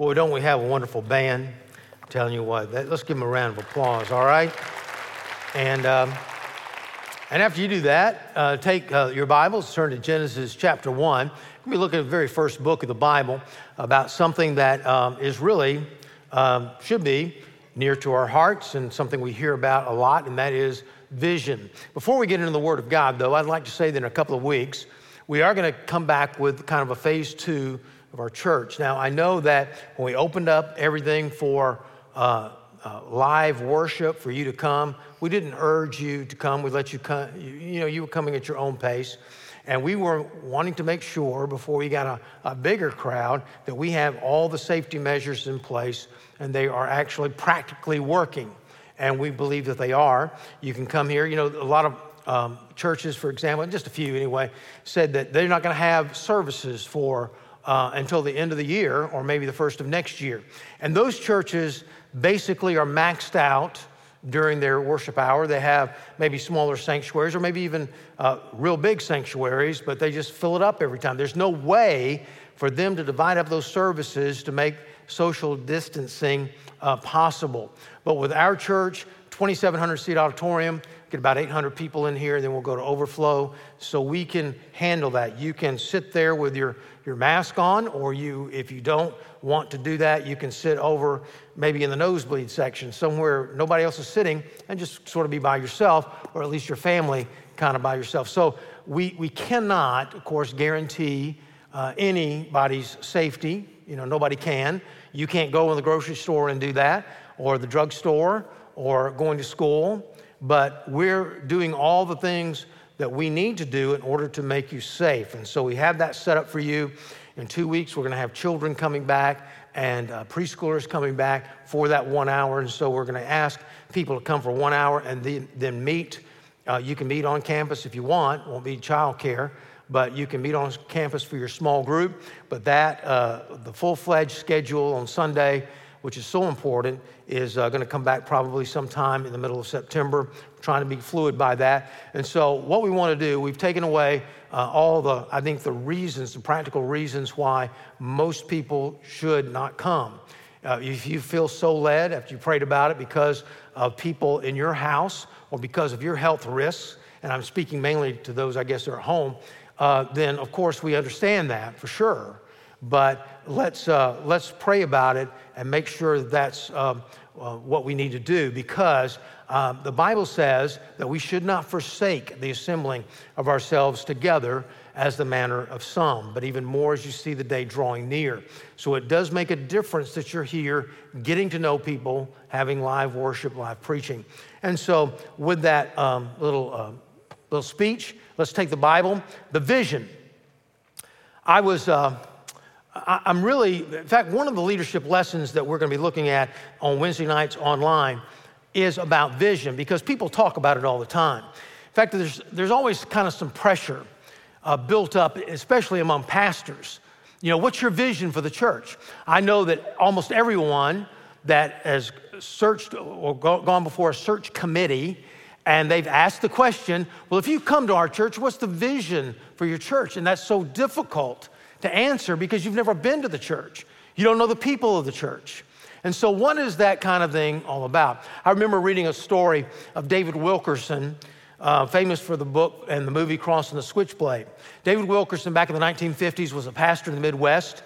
Boy, don't we have a wonderful band? I'm telling you what, that, let's give them a round of applause, all right? And, um, and after you do that, uh, take uh, your Bibles, turn to Genesis chapter 1. We look at the very first book of the Bible about something that um, is really, um, should be near to our hearts and something we hear about a lot, and that is vision. Before we get into the Word of God, though, I'd like to say that in a couple of weeks, we are going to come back with kind of a phase two of our church. Now, I know that when we opened up everything for uh, uh, live worship for you to come, we didn't urge you to come. We let you come. You, you, know, you were coming at your own pace. And we were wanting to make sure before we got a, a bigger crowd that we have all the safety measures in place and they are actually practically working. And we believe that they are. You can come here. You know, a lot of um, churches, for example, just a few anyway, said that they're not going to have services for uh, until the end of the year or maybe the first of next year. And those churches basically are maxed out during their worship hour. They have maybe smaller sanctuaries or maybe even uh, real big sanctuaries, but they just fill it up every time. There's no way for them to divide up those services to make social distancing uh, possible. But with our church, 2,700 seat auditorium, get about 800 people in here, and then we'll go to overflow. So we can handle that. You can sit there with your, your mask on, or you, if you don't want to do that, you can sit over maybe in the nosebleed section, somewhere nobody else is sitting, and just sort of be by yourself, or at least your family kind of by yourself. So we, we cannot, of course, guarantee uh, anybody's safety. You know, nobody can. You can't go in the grocery store and do that, or the drugstore, or going to school but we're doing all the things that we need to do in order to make you safe. And so we have that set up for you. In two weeks, we're going to have children coming back and uh, preschoolers coming back for that one hour. And so we're going to ask people to come for one hour and then, then meet. Uh, you can meet on campus if you want, won't be childcare, but you can meet on campus for your small group. But that, uh, the full fledged schedule on Sunday, which is so important, is uh, going to come back probably sometime in the middle of September. We're trying to be fluid by that. And so, what we want to do, we've taken away uh, all the, I think, the reasons, the practical reasons why most people should not come. Uh, if you feel so led after you prayed about it because of people in your house or because of your health risks, and I'm speaking mainly to those, I guess, that are at home, uh, then of course we understand that for sure. But let's, uh, let's pray about it and make sure that's um, uh, what we need to do because um, the Bible says that we should not forsake the assembling of ourselves together as the manner of some, but even more as you see the day drawing near. So it does make a difference that you're here getting to know people, having live worship, live preaching. And so, with that um, little, uh, little speech, let's take the Bible, the vision. I was. Uh, I'm really, in fact, one of the leadership lessons that we're going to be looking at on Wednesday nights online is about vision because people talk about it all the time. In fact, there's, there's always kind of some pressure uh, built up, especially among pastors. You know, what's your vision for the church? I know that almost everyone that has searched or gone before a search committee and they've asked the question, well, if you come to our church, what's the vision for your church? And that's so difficult to answer because you've never been to the church. You don't know the people of the church. And so, what is that kind of thing all about? I remember reading a story of David Wilkerson, uh, famous for the book and the movie Cross and the Switchblade. David Wilkerson, back in the 1950s, was a pastor in the Midwest,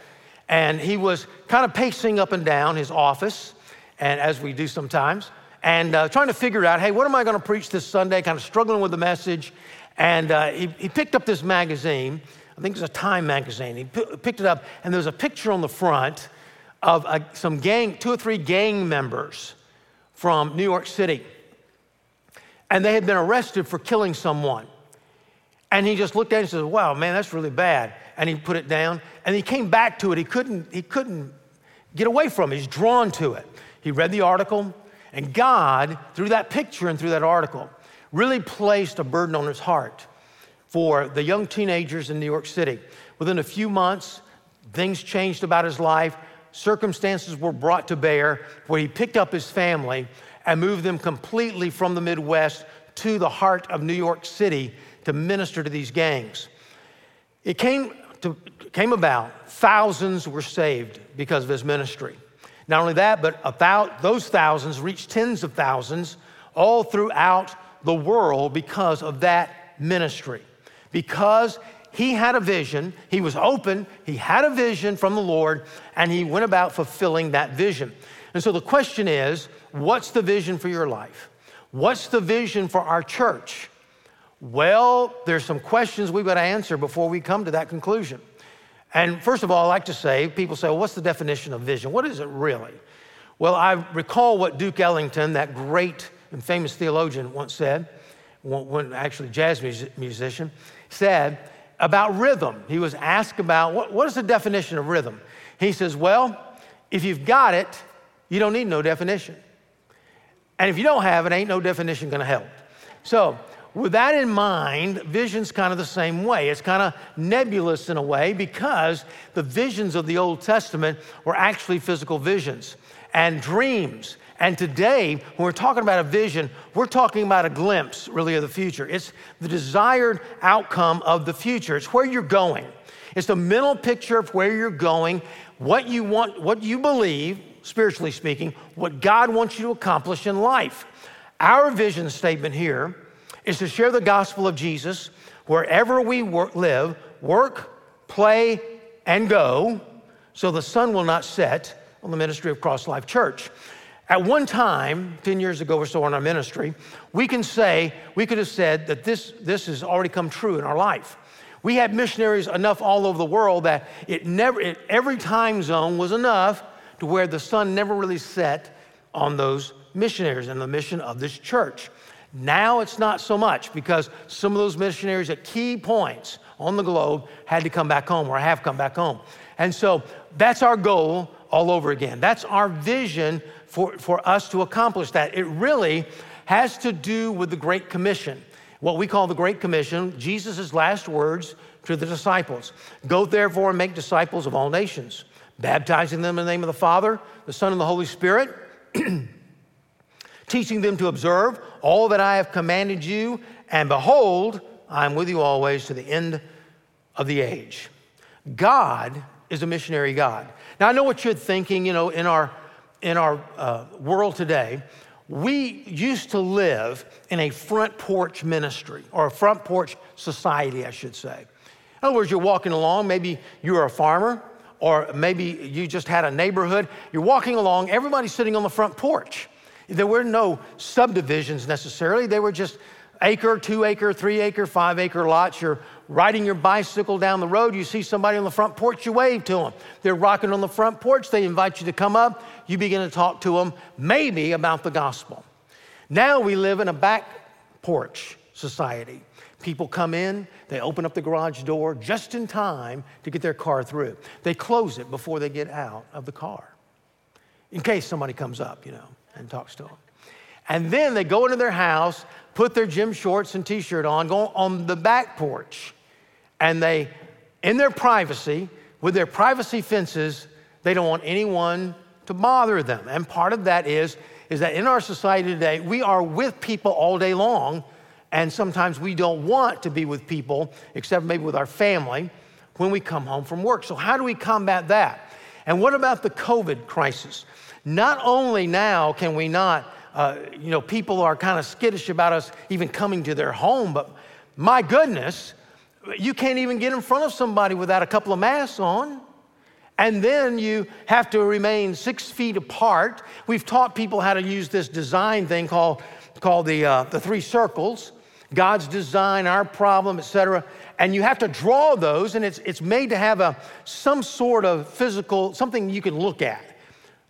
and he was kind of pacing up and down his office, and as we do sometimes, and uh, trying to figure out, hey, what am I going to preach this Sunday? Kind of struggling with the message. And uh, he, he picked up this magazine I think it was a Time magazine. He p- picked it up, and there was a picture on the front of a, some gang, two or three gang members from New York City. And they had been arrested for killing someone. And he just looked at it and said, Wow, man, that's really bad. And he put it down. And he came back to it. He couldn't, he couldn't get away from it. He's drawn to it. He read the article, and God, through that picture and through that article, really placed a burden on his heart for the young teenagers in New York City. Within a few months, things changed about his life. Circumstances were brought to bear where he picked up his family and moved them completely from the Midwest to the heart of New York City to minister to these gangs. It came to, came about, thousands were saved because of his ministry. Not only that, but about those thousands reached tens of thousands all throughout the world because of that ministry. Because he had a vision, he was open, he had a vision from the Lord, and he went about fulfilling that vision. And so the question is what's the vision for your life? What's the vision for our church? Well, there's some questions we've got to answer before we come to that conclusion. And first of all, I like to say, people say, well, what's the definition of vision? What is it really? Well, I recall what Duke Ellington, that great and famous theologian, once said, when actually jazz musician, said about rhythm. He was asked about what, what is the definition of rhythm? He says, well, if you've got it, you don't need no definition. And if you don't have it, ain't no definition gonna help. So with that in mind, vision's kind of the same way. It's kind of nebulous in a way because the visions of the Old Testament were actually physical visions and dreams. And today, when we're talking about a vision, we're talking about a glimpse, really, of the future. It's the desired outcome of the future. It's where you're going. It's the mental picture of where you're going, what you want, what you believe, spiritually speaking, what God wants you to accomplish in life. Our vision statement here is to share the gospel of Jesus wherever we work, live, work, play, and go, so the sun will not set on the ministry of Cross Life Church. At one time, 10 years ago or so in our ministry, we can say, we could have said that this, this has already come true in our life. We had missionaries enough all over the world that it never, it, every time zone was enough to where the sun never really set on those missionaries and the mission of this church. Now it's not so much because some of those missionaries at key points on the globe had to come back home or have come back home. And so that's our goal all over again. That's our vision for, for us to accomplish that. It really has to do with the Great Commission, what we call the Great Commission, Jesus' last words to the disciples Go therefore and make disciples of all nations, baptizing them in the name of the Father, the Son, and the Holy Spirit. teaching them to observe all that I have commanded you, and behold, I am with you always to the end of the age. God is a missionary God. Now, I know what you're thinking, you know, in our, in our uh, world today, we used to live in a front porch ministry, or a front porch society, I should say. In other words, you're walking along, maybe you're a farmer, or maybe you just had a neighborhood. You're walking along, everybody's sitting on the front porch. There were no subdivisions necessarily, they were just acre, two acre, three acre, five acre lots. You're riding your bicycle down the road, you see somebody on the front porch, you wave to them. They're rocking on the front porch, they invite you to come up, you begin to talk to them, maybe about the gospel. Now we live in a back porch society. People come in, they open up the garage door just in time to get their car through. They close it before they get out of the car in case somebody comes up, you know and talks to them. And then they go into their house, put their gym shorts and t shirt on, go on the back porch, and they, in their privacy, with their privacy fences, they don't want anyone to bother them. And part of that is, is that in our society today, we are with people all day long, and sometimes we don't want to be with people, except maybe with our family, when we come home from work. So, how do we combat that? And what about the COVID crisis? Not only now can we not, uh, you know, people are kind of skittish about us even coming to their home, but my goodness, you can't even get in front of somebody without a couple of masks on. And then you have to remain six feet apart. We've taught people how to use this design thing called, called the, uh, the three circles God's design, our problem, etc. And you have to draw those, and it's, it's made to have a, some sort of physical, something you can look at.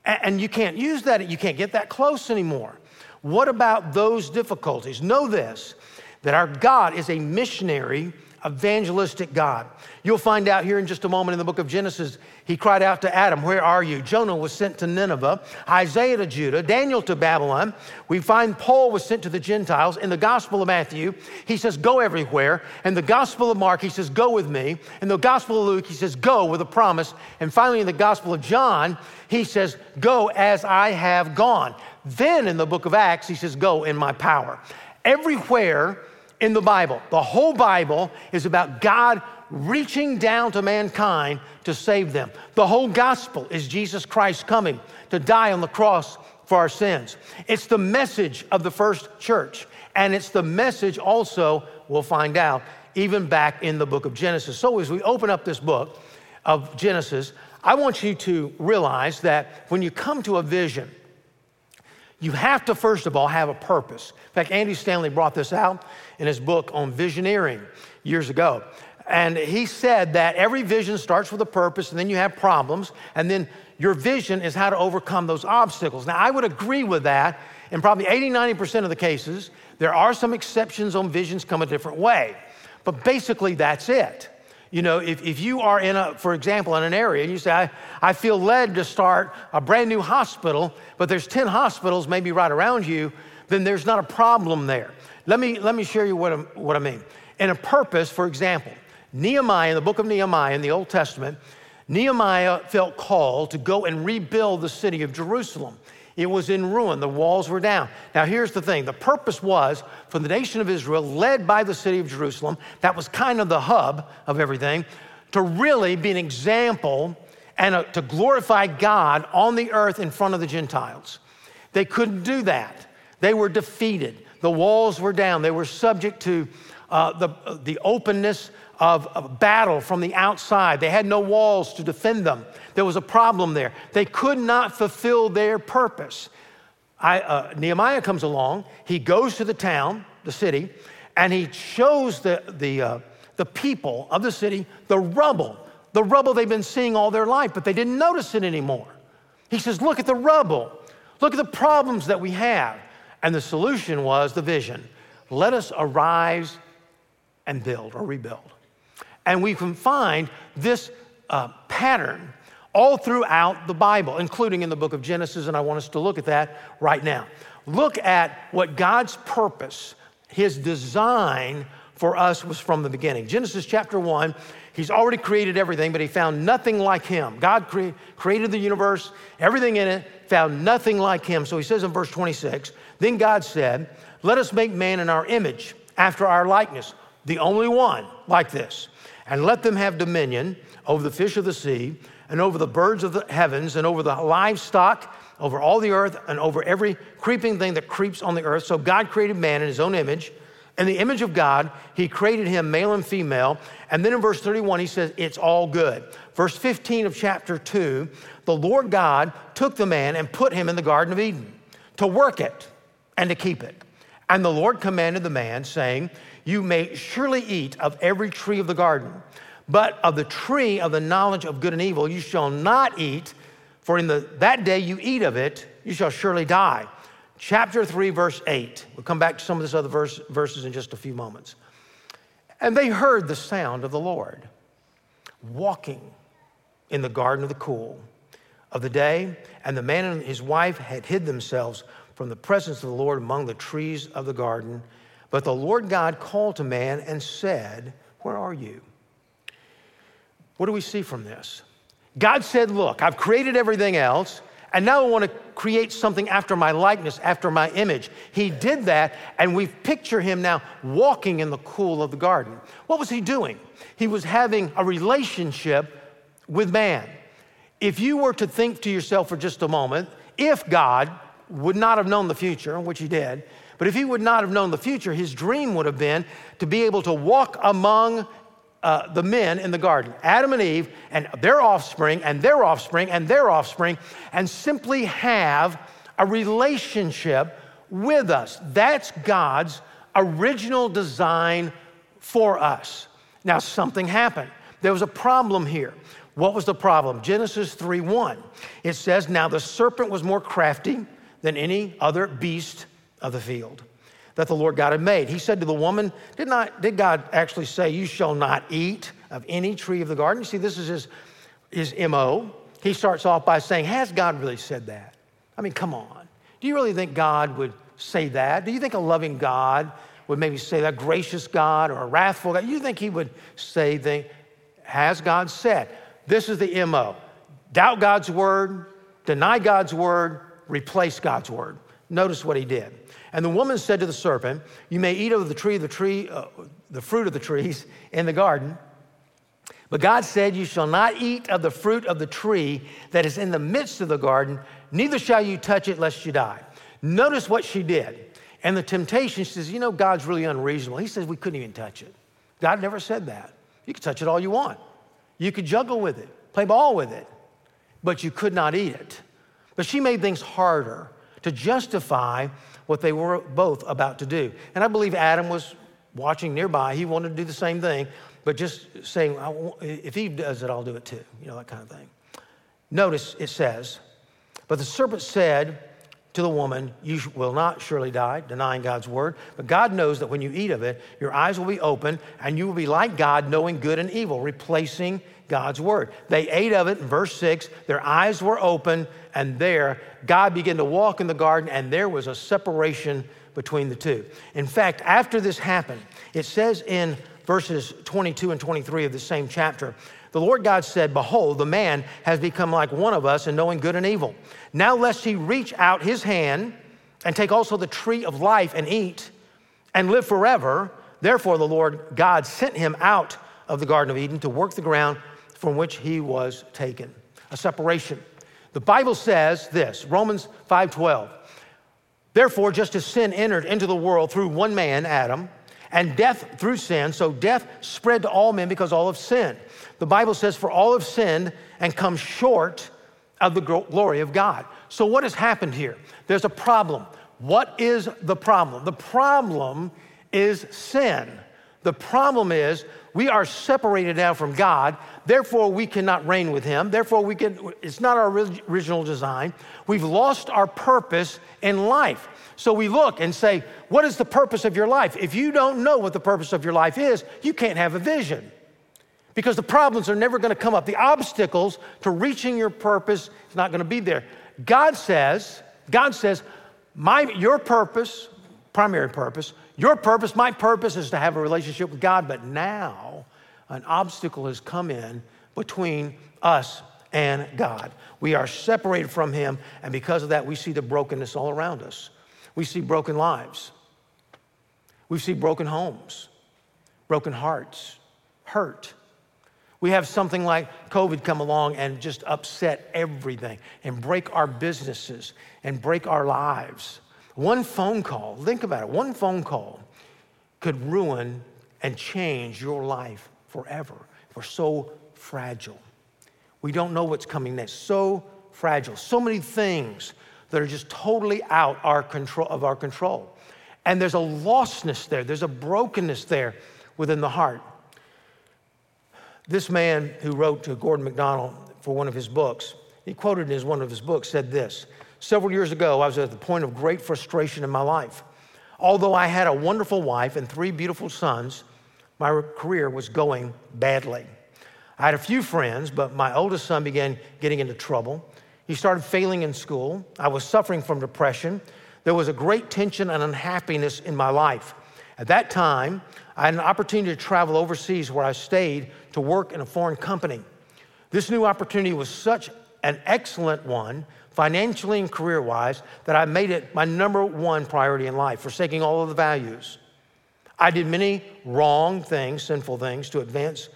And you can't use that, you can't get that close anymore. What about those difficulties? Know this that our God is a missionary, evangelistic God. You'll find out here in just a moment in the book of Genesis, he cried out to Adam, Where are you? Jonah was sent to Nineveh, Isaiah to Judah, Daniel to Babylon. We find Paul was sent to the Gentiles. In the Gospel of Matthew, he says, Go everywhere. In the Gospel of Mark, he says, Go with me. In the Gospel of Luke, he says, Go with a promise. And finally, in the Gospel of John, he says, Go as I have gone. Then in the book of Acts, he says, Go in my power. Everywhere in the Bible, the whole Bible is about God reaching down to mankind to save them. The whole gospel is Jesus Christ coming to die on the cross for our sins. It's the message of the first church, and it's the message also, we'll find out, even back in the book of Genesis. So as we open up this book of Genesis, I want you to realize that when you come to a vision, you have to, first of all, have a purpose. In fact, Andy Stanley brought this out in his book on visioneering years ago. And he said that every vision starts with a purpose, and then you have problems, and then your vision is how to overcome those obstacles. Now, I would agree with that in probably 80, 90% of the cases. There are some exceptions on visions come a different way, but basically that's it. You know, if, if you are in a, for example, in an area and you say, I, I feel led to start a brand new hospital, but there's 10 hospitals maybe right around you, then there's not a problem there. Let me, let me share you what, what I mean. In a purpose, for example, Nehemiah, in the book of Nehemiah in the Old Testament, Nehemiah felt called to go and rebuild the city of Jerusalem. It was in ruin, the walls were down. Now, here's the thing the purpose was for the nation of Israel, led by the city of Jerusalem, that was kind of the hub of everything, to really be an example and a, to glorify God on the earth in front of the Gentiles. They couldn't do that. They were defeated. The walls were down. They were subject to uh, the, the openness of, of battle from the outside. They had no walls to defend them. There was a problem there. They could not fulfill their purpose. I, uh, Nehemiah comes along, he goes to the town, the city, and he shows the, the, uh, the people of the city the rubble, the rubble they've been seeing all their life, but they didn't notice it anymore. He says, Look at the rubble, look at the problems that we have. And the solution was the vision let us arise and build or rebuild. And we can find this uh, pattern all throughout the Bible, including in the book of Genesis, and I want us to look at that right now. Look at what God's purpose, his design for us was from the beginning. Genesis chapter 1, he's already created everything, but he found nothing like him. God cre- created the universe, everything in it, found nothing like him. So he says in verse 26 Then God said, Let us make man in our image, after our likeness, the only one like this and let them have dominion over the fish of the sea, and over the birds of the heavens, and over the livestock, over all the earth, and over every creeping thing that creeps on the earth. So God created man in his own image. In the image of God, he created him male and female. And then in verse 31, he says, It's all good. Verse 15 of chapter 2, the Lord God took the man and put him in the Garden of Eden to work it and to keep it. And the Lord commanded the man, saying, you may surely eat of every tree of the garden, but of the tree of the knowledge of good and evil you shall not eat, for in the, that day you eat of it, you shall surely die. Chapter 3, verse 8. We'll come back to some of these other verse, verses in just a few moments. And they heard the sound of the Lord walking in the garden of the cool of the day, and the man and his wife had hid themselves from the presence of the Lord among the trees of the garden. But the Lord God called to man and said, Where are you? What do we see from this? God said, Look, I've created everything else, and now I want to create something after my likeness, after my image. He did that, and we picture him now walking in the cool of the garden. What was he doing? He was having a relationship with man. If you were to think to yourself for just a moment, if God would not have known the future, which he did, but if he would not have known the future, his dream would have been to be able to walk among uh, the men in the garden, Adam and Eve, and their offspring, and their offspring, and their offspring, and simply have a relationship with us. That's God's original design for us. Now, something happened. There was a problem here. What was the problem? Genesis 3 1. It says, Now the serpent was more crafty than any other beast of the field that the Lord God had made. He said to the woman, Did, not, did God actually say, You shall not eat of any tree of the garden? You see, this is his, his MO. He starts off by saying, Has God really said that? I mean, come on. Do you really think God would say that? Do you think a loving God would maybe say that, gracious God or a wrathful God? You think he would say, the, Has God said? This is the MO. Doubt God's word, deny God's word, replace God's word. Notice what he did. And the woman said to the serpent, You may eat of the tree, the tree, uh, the fruit of the trees in the garden, But God said, You shall not eat of the fruit of the tree that is in the midst of the garden, neither shall you touch it lest you die. Notice what she did. And the temptation, she says, You know, God's really unreasonable. He says we couldn't even touch it. God never said that. You could touch it all you want, you could juggle with it, play ball with it, but you could not eat it. But she made things harder to justify what they were both about to do. And I believe Adam was watching nearby. He wanted to do the same thing, but just saying, if he does it, I'll do it too, you know, that kind of thing. Notice it says, But the serpent said, to the woman, You will not surely die, denying God's word. But God knows that when you eat of it, your eyes will be open and you will be like God, knowing good and evil, replacing God's word. They ate of it verse 6. Their eyes were open, and there God began to walk in the garden, and there was a separation between the two. In fact, after this happened, it says in verses 22 and 23 of the same chapter the Lord God said, Behold, the man has become like one of us in knowing good and evil. Now, lest he reach out his hand and take also the tree of life and eat and live forever. Therefore, the Lord God sent him out of the Garden of Eden to work the ground from which he was taken. A separation. The Bible says this Romans 5:12. Therefore, just as sin entered into the world through one man, Adam, and death through sin, so death spread to all men because all have sinned. The Bible says, For all have sinned and come short of the glory of God. So, what has happened here? There's a problem. What is the problem? The problem is sin. The problem is we are separated now from God, therefore we cannot reign with Him. Therefore, we can, it's not our original design. We've lost our purpose in life. So we look and say, What is the purpose of your life? If you don't know what the purpose of your life is, you can't have a vision because the problems are never going to come up. The obstacles to reaching your purpose is not going to be there. God says, God says, my, your purpose, primary purpose, your purpose, my purpose is to have a relationship with God, but now an obstacle has come in between us and God. We are separated from Him, and because of that, we see the brokenness all around us. We see broken lives, we see broken homes, broken hearts, hurt we have something like COVID come along and just upset everything and break our businesses and break our lives. One phone call, think about it, one phone call could ruin and change your life forever. We're so fragile. We don't know what's coming next. So fragile. So many things that are just totally out our control, of our control. And there's a lostness there, there's a brokenness there within the heart. This man who wrote to Gordon MacDonald for one of his books, he quoted in his, one of his books, said this Several years ago, I was at the point of great frustration in my life. Although I had a wonderful wife and three beautiful sons, my career was going badly. I had a few friends, but my oldest son began getting into trouble. He started failing in school. I was suffering from depression. There was a great tension and unhappiness in my life. At that time, I had an opportunity to travel overseas where I stayed to work in a foreign company. This new opportunity was such an excellent one, financially and career wise, that I made it my number one priority in life, forsaking all of the values. I did many wrong things, sinful things, to advance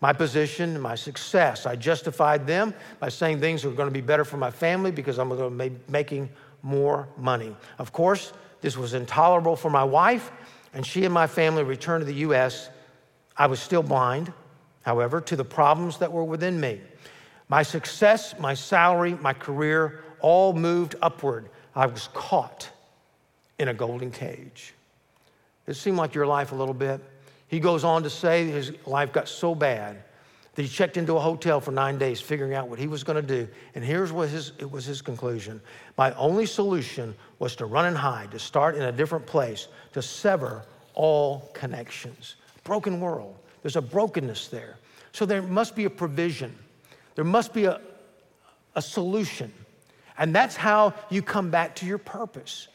my position my success. I justified them by saying things were going to be better for my family because I'm going to be making more money. Of course, this was intolerable for my wife, and she and my family returned to the U.S. I was still blind however, to the problems that were within me. My success, my salary, my career all moved upward. I was caught in a golden cage. It seemed like your life a little bit. He goes on to say his life got so bad that he checked into a hotel for nine days, figuring out what he was going to do. And here's what his, it was his conclusion My only solution was to run and hide, to start in a different place, to sever all connections. Broken world. There's a brokenness there. So there must be a provision, there must be a, a solution. And that's how you come back to your purpose.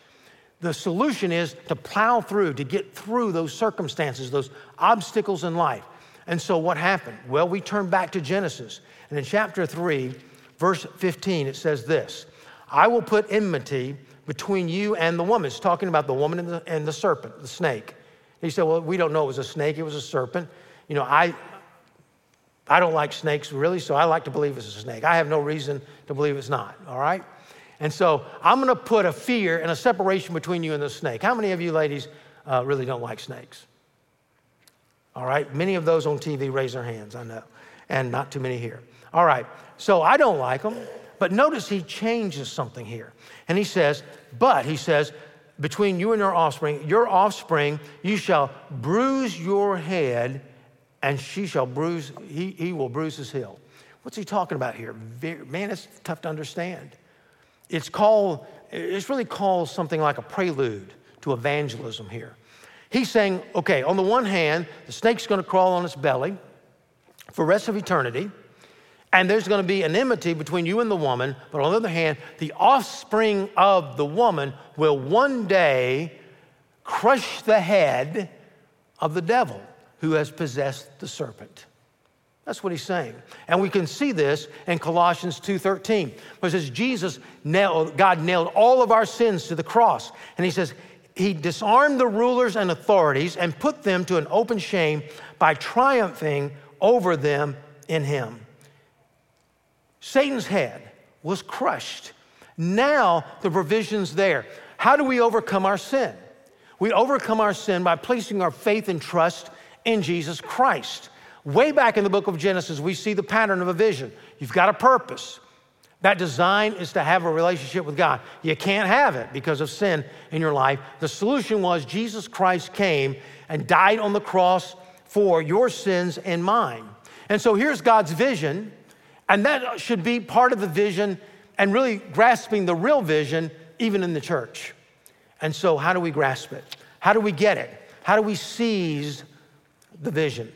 The solution is to plow through, to get through those circumstances, those obstacles in life. And so what happened? Well, we turn back to Genesis. And in chapter 3, verse 15, it says this I will put enmity between you and the woman. It's talking about the woman and the, and the serpent, the snake. He said, Well, we don't know it was a snake, it was a serpent. You know, I, I don't like snakes really, so I like to believe it's a snake. I have no reason to believe it's not, all right? And so I'm gonna put a fear and a separation between you and the snake. How many of you ladies uh, really don't like snakes? All right, many of those on TV raise their hands, I know, and not too many here. All right, so I don't like them, but notice he changes something here. And he says, but he says, between you and your offspring, your offspring, you shall bruise your head, and she shall bruise, he, he will bruise his heel. What's he talking about here? Man, it's tough to understand. It's called, it's really called something like a prelude to evangelism here. He's saying, okay, on the one hand, the snake's gonna crawl on its belly for the rest of eternity. And there's to be an enmity between you and the woman. But on the other hand, the offspring of the woman will one day crush the head of the devil who has possessed the serpent. That's what he's saying. And we can see this in Colossians 2:13, where it says Jesus nailed, God nailed all of our sins to the cross. And he says, He disarmed the rulers and authorities and put them to an open shame by triumphing over them in him. Satan's head was crushed. Now the provision's there. How do we overcome our sin? We overcome our sin by placing our faith and trust in Jesus Christ. Way back in the book of Genesis, we see the pattern of a vision. You've got a purpose. That design is to have a relationship with God. You can't have it because of sin in your life. The solution was Jesus Christ came and died on the cross for your sins and mine. And so here's God's vision and that should be part of the vision and really grasping the real vision, even in the church. And so, how do we grasp it? How do we get it? How do we seize the vision?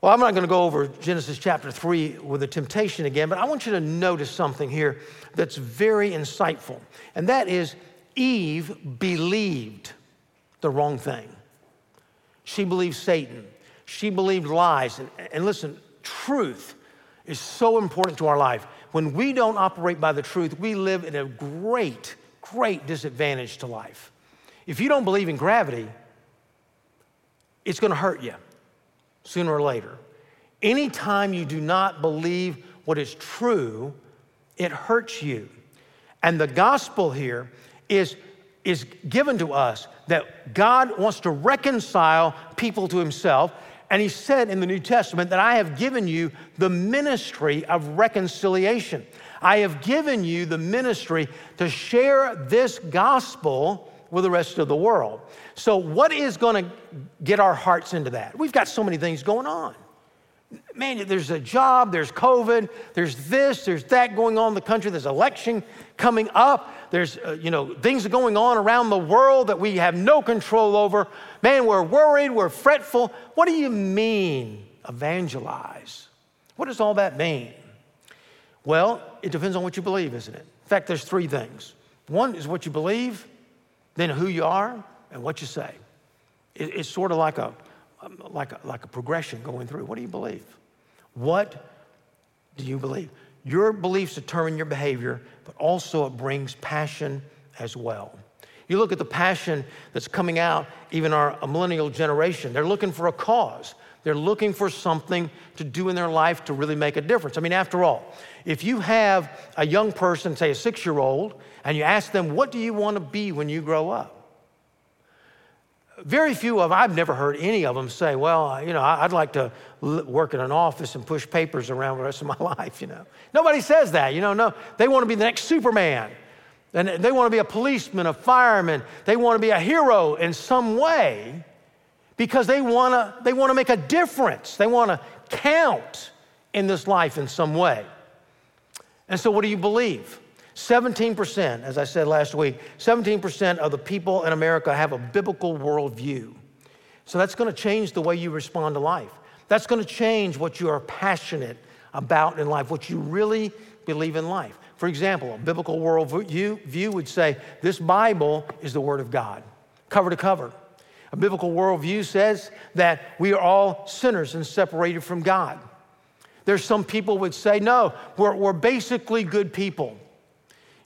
Well, I'm not going to go over Genesis chapter 3 with the temptation again, but I want you to notice something here that's very insightful. And that is Eve believed the wrong thing. She believed Satan. She believed lies. And, and listen, truth is so important to our life. When we don't operate by the truth, we live in a great, great disadvantage to life. If you don't believe in gravity, it's going to hurt you sooner or later. Anytime you do not believe what is true, it hurts you. And the gospel here is, is given to us that God wants to reconcile people to himself. And he said in the New Testament that I have given you the ministry of reconciliation. I have given you the ministry to share this gospel with the rest of the world. So, what is going to get our hearts into that? We've got so many things going on. Man, there's a job, there's COVID, there's this, there's that going on in the country, there's election coming up, there's uh, you know things going on around the world that we have no control over. Man, we're worried, we're fretful. What do you mean evangelize? What does all that mean? Well, it depends on what you believe, isn't it? In fact, there's three things. One is what you believe, then who you are, and what you say. it's sort of like a um, like a, like a progression going through. What do you believe? What do you believe? Your beliefs determine your behavior, but also it brings passion as well. You look at the passion that's coming out, even our millennial generation, they're looking for a cause. They're looking for something to do in their life to really make a difference. I mean, after all, if you have a young person, say a six year old, and you ask them, What do you want to be when you grow up? Very few of I've never heard any of them say, "Well, uh, you know, I'd like to work in an office and push papers around the rest of my life." You know, nobody says that. You know, no, they want to be the next Superman, and they want to be a policeman, a fireman. They want to be a hero in some way because they want to. They want to make a difference. They want to count in this life in some way. And so, what do you believe? 17%, as I said last week, 17% of the people in America have a biblical worldview. So that's going to change the way you respond to life. That's going to change what you are passionate about in life, what you really believe in life. For example, a biblical worldview view would say this Bible is the Word of God, cover to cover. A biblical worldview says that we are all sinners and separated from God. There's some people would say, no, we're, we're basically good people.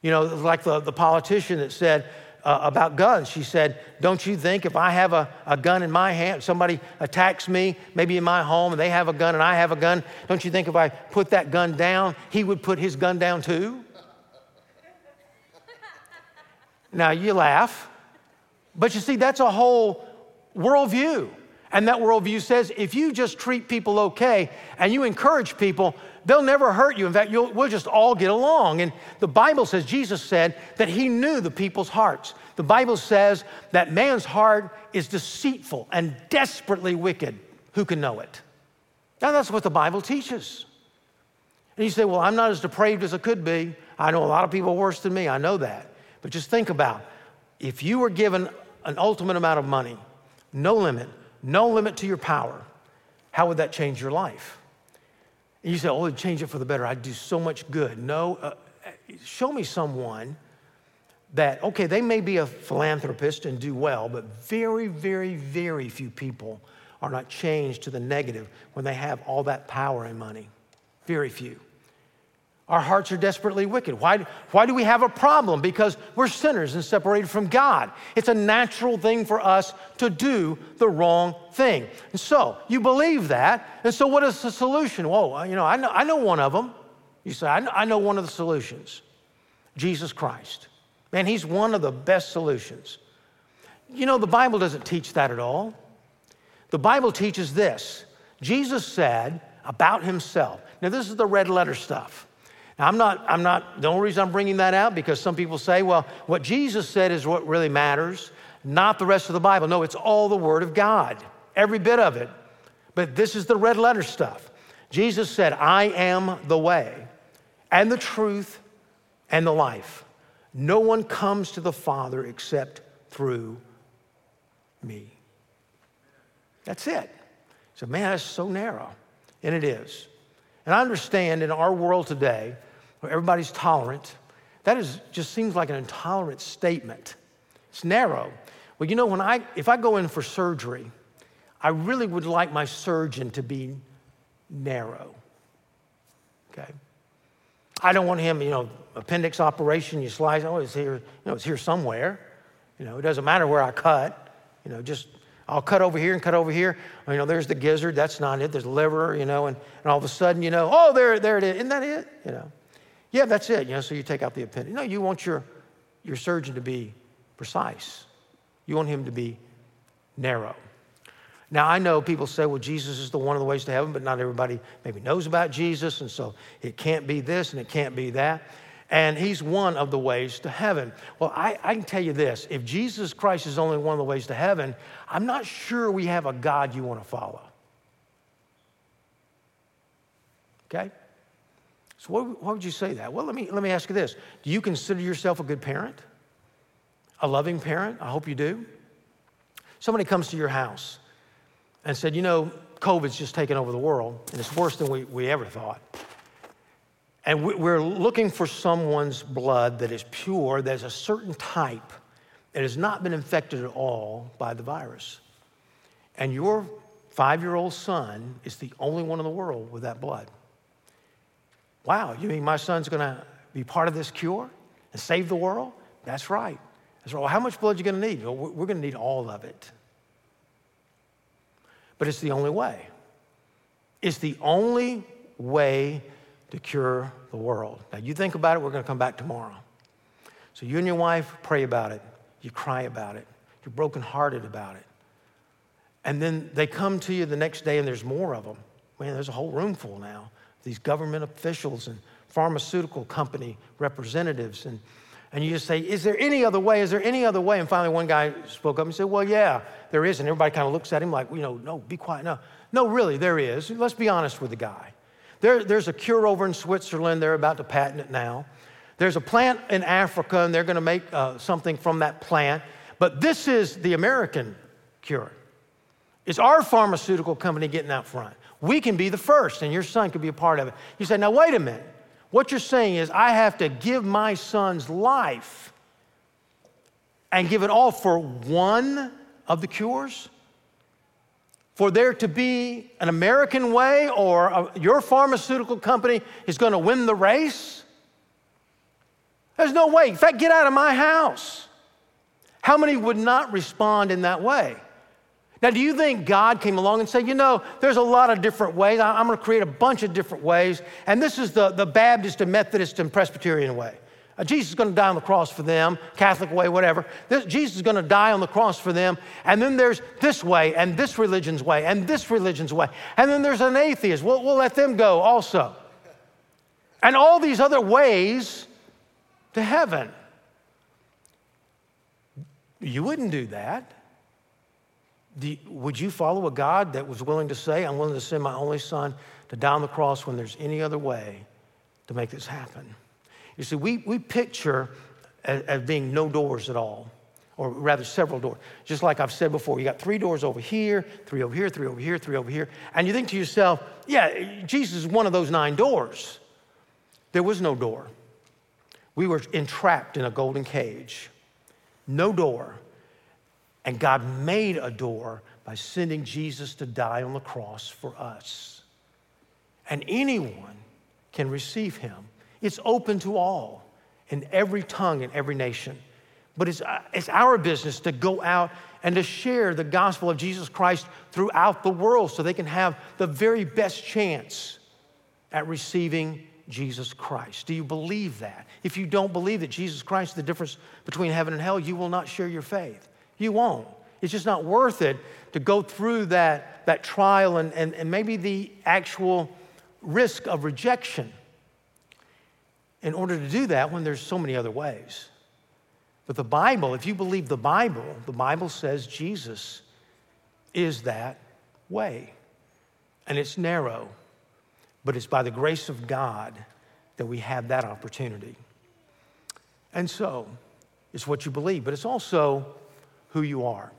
You know, like the, the politician that said, uh, about guns. She said, Don't you think if I have a, a gun in my hand, somebody attacks me, maybe in my home, and they have a gun and I have a gun, don't you think if I put that gun down, he would put his gun down too? now you laugh, but you see, that's a whole worldview. And that worldview says if you just treat people okay and you encourage people, they'll never hurt you. In fact, we'll just all get along. And the Bible says, Jesus said that he knew the people's hearts. The Bible says that man's heart is deceitful and desperately wicked. Who can know it? Now, that's what the Bible teaches. And you say, well, I'm not as depraved as I could be. I know a lot of people worse than me. I know that. But just think about if you were given an ultimate amount of money, no limit, no limit to your power, how would that change your life? And you say, oh, it'd change it for the better. I'd do so much good. No, uh, show me someone that, okay, they may be a philanthropist and do well, but very, very, very few people are not changed to the negative when they have all that power and money. Very few. Our hearts are desperately wicked. Why, why do we have a problem? Because we're sinners and separated from God. It's a natural thing for us to do the wrong thing. And so you believe that. And so what is the solution? Whoa, uh, you know, I know, I know one of them. You say, I know, I know one of the solutions Jesus Christ. Man, he's one of the best solutions. You know, the Bible doesn't teach that at all. The Bible teaches this Jesus said about himself. Now, this is the red letter stuff. Now, I'm not, I'm not, the only reason I'm bringing that out because some people say, well, what Jesus said is what really matters, not the rest of the Bible. No, it's all the Word of God, every bit of it. But this is the red letter stuff. Jesus said, I am the way and the truth and the life. No one comes to the Father except through me. That's it. So, man, that's so narrow. And it is. And I understand in our world today, where everybody's tolerant. That is, just seems like an intolerant statement. It's narrow. Well, you know, when I, if I go in for surgery, I really would like my surgeon to be narrow. Okay? I don't want him, you know, appendix operation, you slice, oh, it's here, you know, it's here somewhere. You know, it doesn't matter where I cut. You know, just I'll cut over here and cut over here. You know, there's the gizzard, that's not it. There's liver, you know, and, and all of a sudden, you know, oh, there, there it is. Isn't that it? You know. Yeah, that's it. You know, so you take out the appendix. No, you want your, your surgeon to be precise. You want him to be narrow. Now, I know people say, well, Jesus is the one of the ways to heaven, but not everybody maybe knows about Jesus, and so it can't be this and it can't be that. And he's one of the ways to heaven. Well, I, I can tell you this if Jesus Christ is only one of the ways to heaven, I'm not sure we have a God you want to follow. Okay? So, why, why would you say that? Well, let me, let me ask you this Do you consider yourself a good parent? A loving parent? I hope you do. Somebody comes to your house and said, You know, COVID's just taken over the world, and it's worse than we, we ever thought. And we're looking for someone's blood that is pure, that's a certain type that has not been infected at all by the virus. And your five year old son is the only one in the world with that blood. Wow, you mean my son's gonna be part of this cure and save the world? That's right. That's right. Well, how much blood are you gonna need? Well, we're gonna need all of it. But it's the only way. It's the only way to cure the world. Now, you think about it, we're gonna come back tomorrow. So, you and your wife pray about it, you cry about it, you're brokenhearted about it. And then they come to you the next day and there's more of them. Man, there's a whole room full now these government officials and pharmaceutical company representatives. And, and you just say, Is there any other way? Is there any other way? And finally, one guy spoke up and said, Well, yeah, there is. And everybody kind of looks at him like, You know, no, be quiet. No, no, really, there is. Let's be honest with the guy. There, there's a cure over in Switzerland. They're about to patent it now. There's a plant in Africa, and they're going to make uh, something from that plant. But this is the American cure. It's our pharmaceutical company getting out front. We can be the first, and your son could be a part of it. You say, now wait a minute. What you're saying is, I have to give my son's life and give it all for one of the cures? For there to be an American way or a, your pharmaceutical company is going to win the race? There's no way. In fact, get out of my house. How many would not respond in that way? Now, do you think God came along and said, you know, there's a lot of different ways. I'm going to create a bunch of different ways. And this is the, the Baptist and Methodist and Presbyterian way. Uh, Jesus is going to die on the cross for them, Catholic way, whatever. This, Jesus is going to die on the cross for them. And then there's this way, and this religion's way, and this religion's way. And then there's an atheist. We'll, we'll let them go also. And all these other ways to heaven. You wouldn't do that. Do, would you follow a God that was willing to say, I'm willing to send my only son to die on the cross when there's any other way to make this happen? You see, we, we picture as, as being no doors at all, or rather several doors. Just like I've said before, you got three doors over here, three over here, three over here, three over here. And you think to yourself, yeah, Jesus is one of those nine doors. There was no door. We were entrapped in a golden cage, no door. And God made a door by sending Jesus to die on the cross for us. And anyone can receive him. It's open to all in every tongue and every nation. But it's, uh, it's our business to go out and to share the gospel of Jesus Christ throughout the world so they can have the very best chance at receiving Jesus Christ. Do you believe that? If you don't believe that Jesus Christ is the difference between heaven and hell, you will not share your faith. You won't. It's just not worth it to go through that, that trial and, and, and maybe the actual risk of rejection in order to do that when there's so many other ways. But the Bible, if you believe the Bible, the Bible says Jesus is that way. And it's narrow, but it's by the grace of God that we have that opportunity. And so, it's what you believe, but it's also who you are.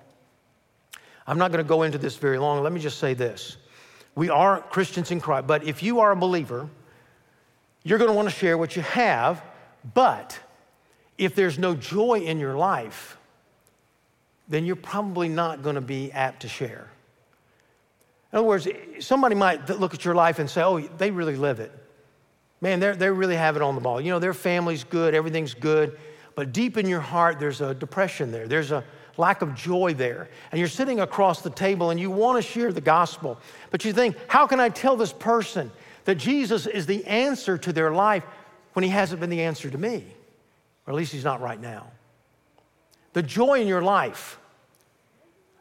I'm not going to go into this very long. Let me just say this. We are Christians in Christ, but if you are a believer, you're going to want to share what you have, but if there's no joy in your life, then you're probably not going to be apt to share. In other words, somebody might look at your life and say, oh, they really live it. Man, they really have it on the ball. You know, their family's good, everything's good, but deep in your heart, there's a depression there. There's a lack of joy there. And you're sitting across the table and you want to share the gospel, but you think, how can I tell this person that Jesus is the answer to their life when he hasn't been the answer to me? Or at least he's not right now. The joy in your life,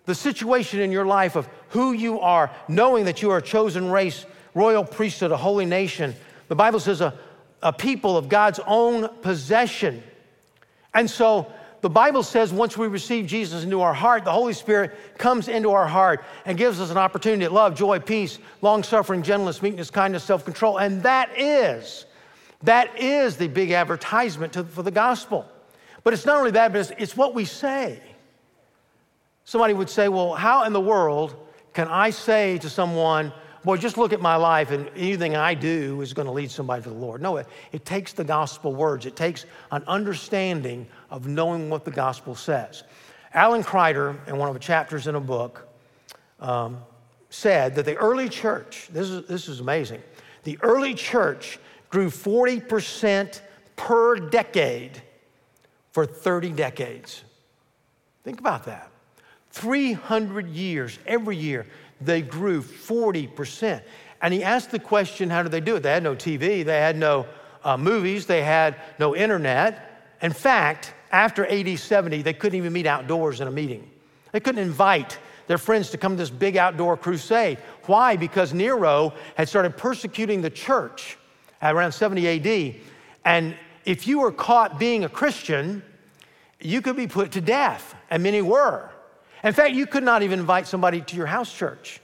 the situation in your life of who you are, knowing that you are a chosen race, royal priesthood, a holy nation. The Bible says a, a people of God's own possession. And so the Bible says once we receive Jesus into our heart, the Holy Spirit comes into our heart and gives us an opportunity to love, joy, peace, long suffering, gentleness, meekness, kindness, self control. And that is, that is the big advertisement to, for the gospel. But it's not only that, but it's, it's what we say. Somebody would say, Well, how in the world can I say to someone, boy, just look at my life and anything I do is going to lead somebody to the Lord. No, it, it takes the gospel words, it takes an understanding of knowing what the gospel says. Alan Kreider, in one of the chapters in a book, um, said that the early church, this is, this is amazing, the early church grew 40% per decade for 30 decades. Think about that. 300 years, every year, they grew 40%. And he asked the question, how did they do it? They had no TV, they had no uh, movies, they had no internet. In fact, after AD 70, they couldn't even meet outdoors in a meeting. They couldn't invite their friends to come to this big outdoor crusade. Why? Because Nero had started persecuting the church around 70 AD. And if you were caught being a Christian, you could be put to death, and many were. In fact, you could not even invite somebody to your house church,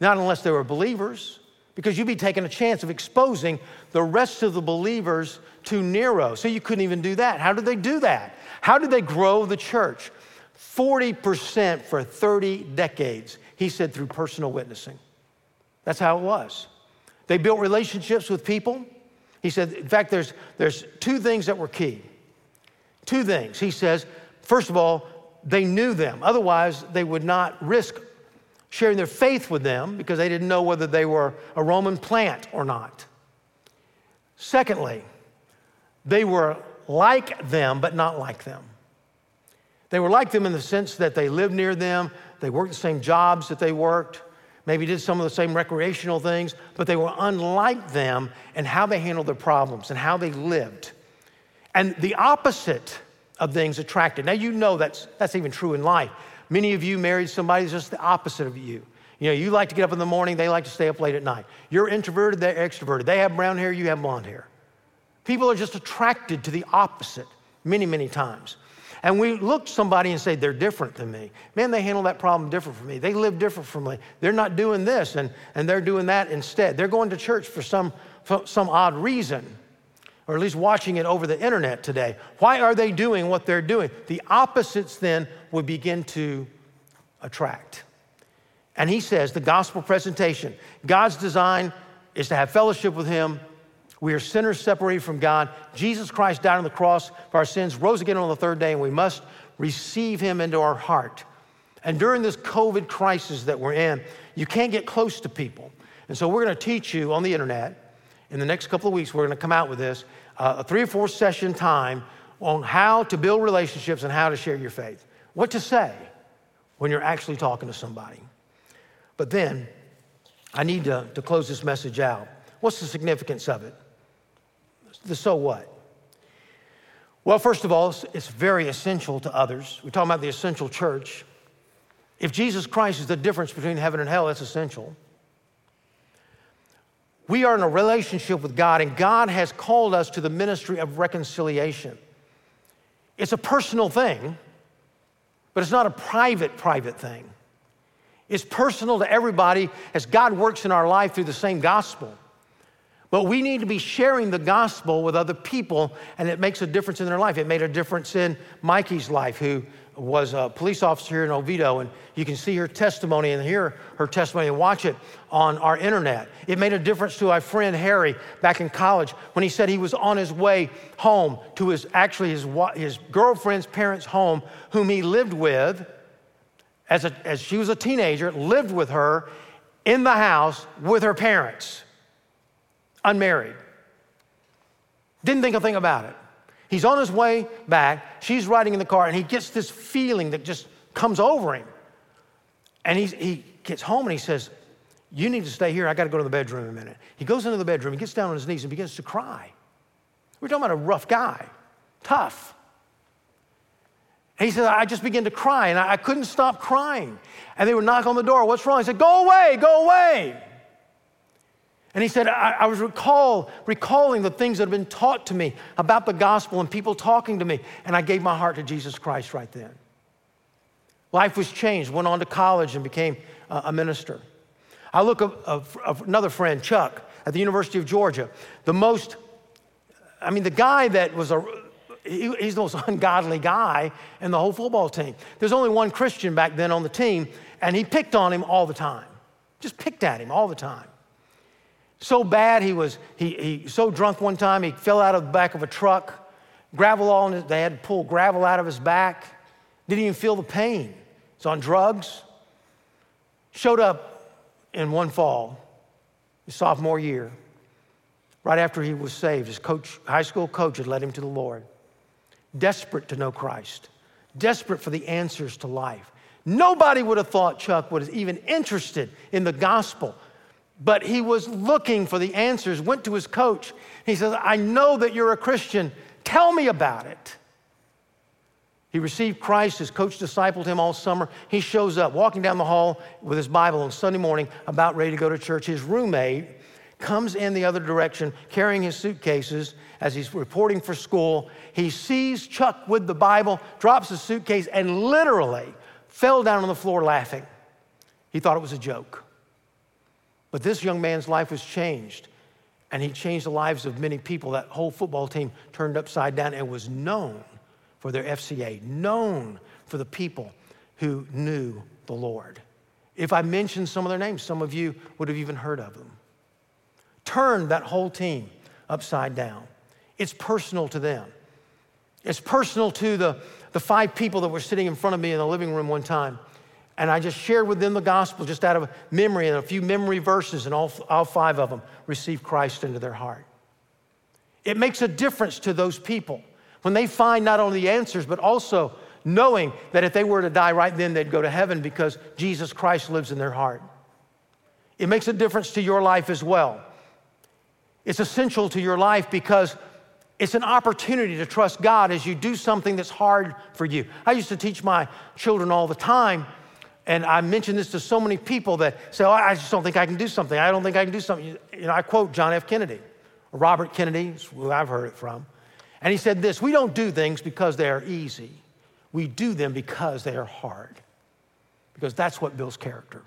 not unless they were believers, because you'd be taking a chance of exposing the rest of the believers to Nero. So you couldn't even do that. How did they do that? How did they grow the church? 40% for 30 decades, he said, through personal witnessing. That's how it was. They built relationships with people. He said, in fact, there's, there's two things that were key. Two things. He says, first of all, they knew them. Otherwise, they would not risk sharing their faith with them because they didn't know whether they were a Roman plant or not. Secondly, they were like them, but not like them. They were like them in the sense that they lived near them, they worked the same jobs that they worked, maybe did some of the same recreational things, but they were unlike them in how they handled their problems and how they lived. And the opposite of things attracted. Now, you know that's, that's even true in life. Many of you married somebody that's just the opposite of you. You know, you like to get up in the morning, they like to stay up late at night. You're introverted, they're extroverted. They have brown hair, you have blonde hair. People are just attracted to the opposite many, many times. And we look somebody and say, they're different than me. Man, they handle that problem different from me. They live different from me. They're not doing this and, and they're doing that instead. They're going to church for some, for some odd reason, or at least watching it over the internet today. Why are they doing what they're doing? The opposites then would begin to attract. And he says the gospel presentation God's design is to have fellowship with Him. We are sinners separated from God. Jesus Christ died on the cross for our sins, rose again on the third day, and we must receive Him into our heart. And during this COVID crisis that we're in, you can't get close to people. And so we're going to teach you on the internet. In the next couple of weeks, we're going to come out with this uh, a three or four session time on how to build relationships and how to share your faith. What to say when you're actually talking to somebody. But then, I need to, to close this message out. What's the significance of it? The so what? Well, first of all, it's very essential to others. We're talking about the essential church. If Jesus Christ is the difference between heaven and hell, that's essential. We are in a relationship with God, and God has called us to the ministry of reconciliation. It's a personal thing, but it's not a private, private thing. It's personal to everybody as God works in our life through the same gospel. But we need to be sharing the gospel with other people, and it makes a difference in their life. It made a difference in Mikey's life, who was a police officer here in Oviedo, and you can see her testimony and hear her testimony and watch it on our internet. It made a difference to our friend Harry back in college when he said he was on his way home to his actually his, his girlfriend's parents' home, whom he lived with as, a, as she was a teenager, lived with her in the house with her parents, unmarried. Didn't think a thing about it. He's on his way back. She's riding in the car, and he gets this feeling that just comes over him. And he's, he gets home and he says, You need to stay here. I got to go to the bedroom a minute. He goes into the bedroom, he gets down on his knees, and begins to cry. We're talking about a rough guy, tough. And he said, I just began to cry and I, I couldn't stop crying. And they would knock on the door. What's wrong? He said, Go away, go away. And he said, I, I, was recall, recalling the things that had been taught to me about the gospel and people talking to me. And I gave my heart to Jesus Christ right then. Life was changed, went on to college and became a, minister. I look at another friend, Chuck, at the University of Georgia. The most, I mean, the guy that was a, he, he's the most ungodly guy in the whole football team. There's only one Christian back then on the team, and he picked on him all the time. Just picked at him all the time. So bad he was, he, he so drunk one time, he fell out of the back of a truck, gravel all in his, they had to pull gravel out of his back. Didn't even feel the pain. He's on drugs. Showed up in one fall, his sophomore year, right after he was saved. His coach, high school coach had led him to the Lord desperate to know Christ, desperate for the answers to life. Nobody would have thought Chuck was even interested in the gospel, but he was looking for the answers, went to his coach. He says, I know that you're a Christian. Tell me about it. He received Christ. His coach discipled him all summer. He shows up walking down the hall with his Bible on Sunday morning, about ready to go to church. His roommate comes in the other direction carrying his suitcases as he's reporting for school. He sees Chuck with the Bible, drops his suitcase, and literally fell down on the floor laughing. He thought it was a joke. But this young man's life was changed, and he changed the lives of many people. That whole football team turned upside down and was known for their FCA, known for the people who knew the Lord. If I mentioned some of their names, some of you would have even heard of them turned that whole team upside down. It's personal to them. It's personal to the, the five people that were sitting in front of me in the living room one time. And I just shared with them the gospel just out of memory and a few memory verses, and all, all five of them received Christ into their heart. It makes a difference to those people when they find not only the answers, but also knowing that if they were to die right then, they'd go to heaven because Jesus Christ lives in their heart. It makes a difference to your life as well. It's essential to your life because it's an opportunity to trust God as you do something that's hard for you. I used to teach my children all the time, and I mention this to so many people that say, oh, I just don't think I can do something. I don't think I can do something. You know, I quote John F. Kennedy, Robert Kennedy, who I've heard it from. And he said this We don't do things because they are easy, we do them because they are hard. Because that's what builds character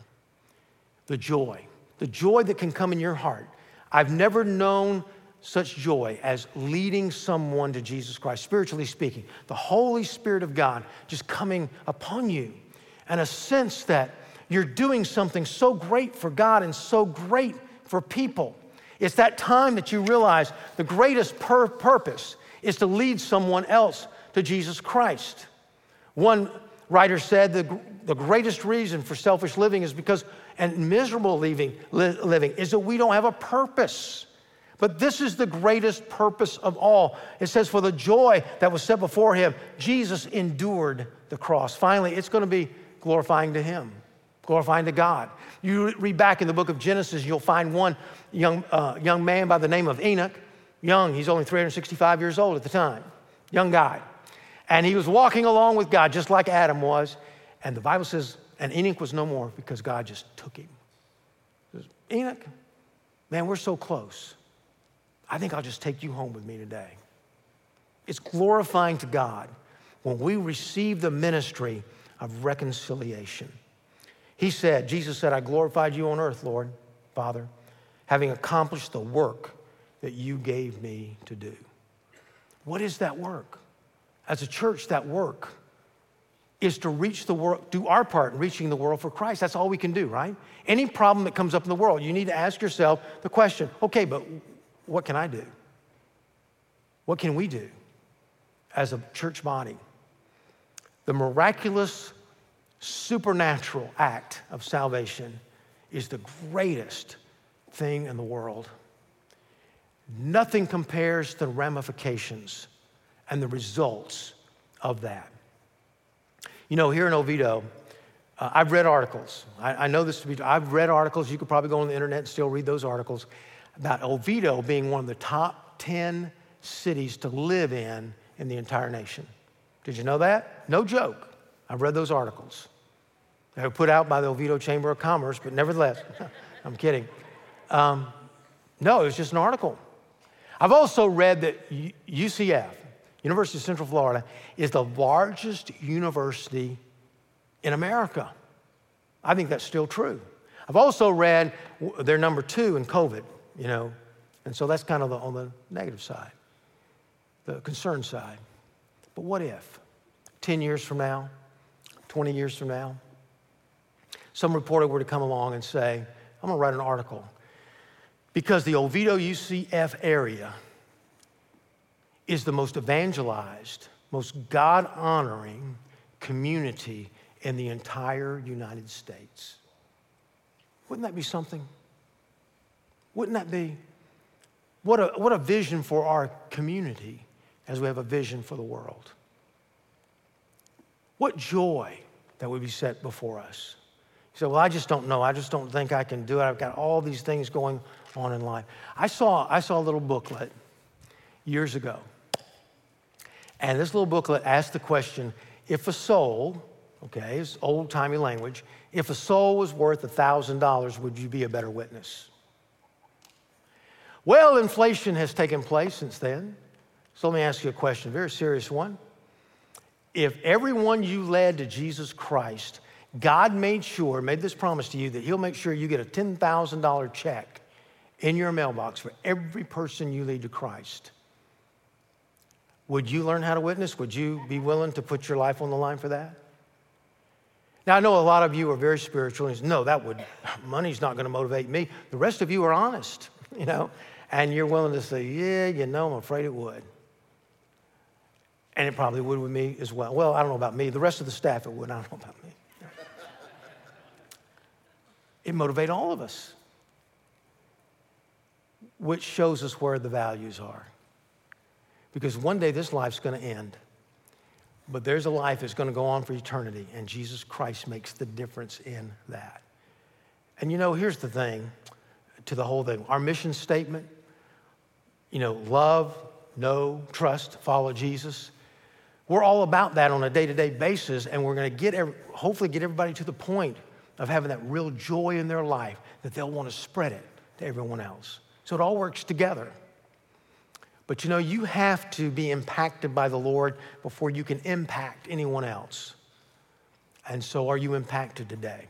the joy, the joy that can come in your heart. I've never known such joy as leading someone to Jesus Christ, spiritually speaking. The Holy Spirit of God just coming upon you, and a sense that you're doing something so great for God and so great for people. It's that time that you realize the greatest pur- purpose is to lead someone else to Jesus Christ. One writer said the, the greatest reason for selfish living is because, and miserable li- living, is that we don't have a purpose. But this is the greatest purpose of all. It says, For the joy that was set before him, Jesus endured the cross. Finally, it's going to be glorifying to him, glorifying to God. You read back in the book of Genesis, you'll find one young, uh, young man by the name of Enoch. Young, he's only 365 years old at the time, young guy. And he was walking along with God just like Adam was. And the Bible says, and Enoch was no more because God just took him. Says, Enoch, man, we're so close. I think I'll just take you home with me today. It's glorifying to God when we receive the ministry of reconciliation. He said, Jesus said, I glorified you on earth, Lord, Father, having accomplished the work that you gave me to do. What is that work? As a church, that work is to reach the world, do our part in reaching the world for Christ. That's all we can do, right? Any problem that comes up in the world, you need to ask yourself the question okay, but what can I do? What can we do as a church body? The miraculous, supernatural act of salvation is the greatest thing in the world. Nothing compares to the ramifications and the results of that. You know, here in Oviedo, uh, I've read articles. I, I, know this to be, I've read articles. You could probably go on the internet and still read those articles about Oviedo being one of the top 10 cities to live in in the entire nation. Did you know that? No joke. I've read those articles. They were put out by the Oviedo Chamber of Commerce, but nevertheless, I'm kidding. Um, no, it was just an article. I've also read that UCF, University of Central Florida, is the largest university in America. I think that's still true. I've also read they're number two in COVID you know. And so that's kind of the, on the negative side, the concern side. But what if 10 years from now, 20 years from now, some reporter were to come along and say, I'm going to write an article because the Oviedo UCF area is the most evangelized, most God honoring community in the entire United States. Wouldn't that be something? Wouldn't that be? What a, what a vision for our community as we have a vision for the world. What joy that would be set before us. You say, Well, I just don't know. I just don't think I can do it. I've got all these things going on in life. I saw, I saw a little booklet years ago. And this little booklet asked the question if a soul, okay, it's old timey language, if a soul was worth $1,000, would you be a better witness? Well, inflation has taken place since then. So let me ask you a question, a very serious one. If everyone you led to Jesus Christ, God made sure, made this promise to you that He'll make sure you get a $10,000 check in your mailbox for every person you lead to Christ, would you learn how to witness? Would you be willing to put your life on the line for that? Now, I know a lot of you are very spiritual and no, that would, money's not going to motivate me. The rest of you are honest, you know and you're willing to say, yeah, you know, I'm afraid it would. And it probably would with me as well. Well, I don't know about me. The rest of the staff, it would. I don't know about me. it motivates all of us, which shows us where the values are. Because one day this life's going to end. but there's a life that's going to go on for eternity, and Jesus Christ makes the difference in that. And you know, here's the thing to the whole thing our mission statement, you know, love, know, trust, follow Jesus. We're all about that on a day to day basis, and we're going to get, hopefully, get everybody to the point of having that real joy in their life that they'll want to spread it to everyone else. So it all works together. But you know, you have to be impacted by the Lord before you can impact anyone else. And so, are you impacted today?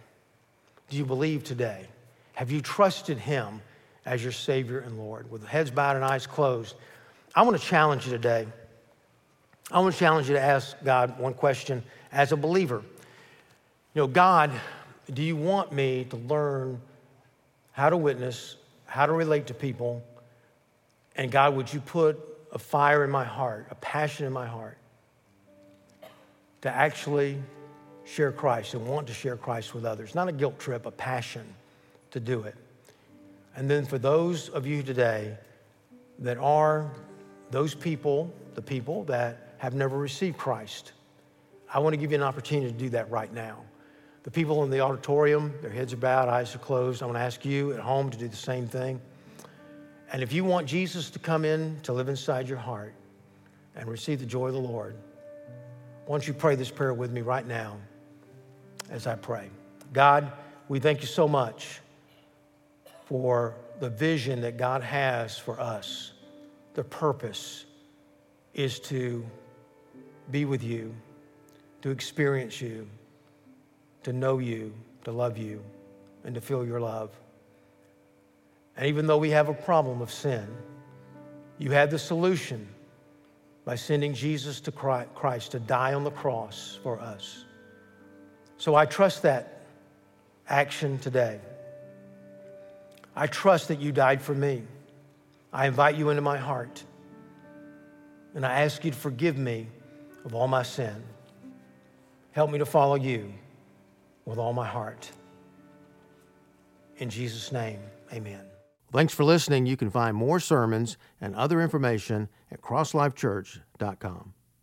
Do you believe today? Have you trusted Him as your Savior and Lord? With heads bowed and eyes closed, I want to challenge you today. I want to challenge you to ask God one question as a believer. You know, God, do you want me to learn how to witness, how to relate to people? And God, would you put a fire in my heart, a passion in my heart to actually share Christ and want to share Christ with others? Not a guilt trip, a passion to do it. And then for those of you today that are those people, the people that have never received Christ, I want to give you an opportunity to do that right now. The people in the auditorium, their heads are bowed, eyes are closed. I want to ask you at home to do the same thing. And if you want Jesus to come in to live inside your heart and receive the joy of the Lord, why don't you pray this prayer with me right now as I pray? God, we thank you so much for the vision that God has for us. The purpose is to be with you, to experience you, to know you, to love you, and to feel your love. And even though we have a problem of sin, you had the solution by sending Jesus to Christ to die on the cross for us. So I trust that action today. I trust that you died for me. I invite you into my heart. And I ask you to forgive me of all my sin. Help me to follow you with all my heart. In Jesus' name, amen. Thanks for listening. You can find more sermons and other information at crosslifechurch.com.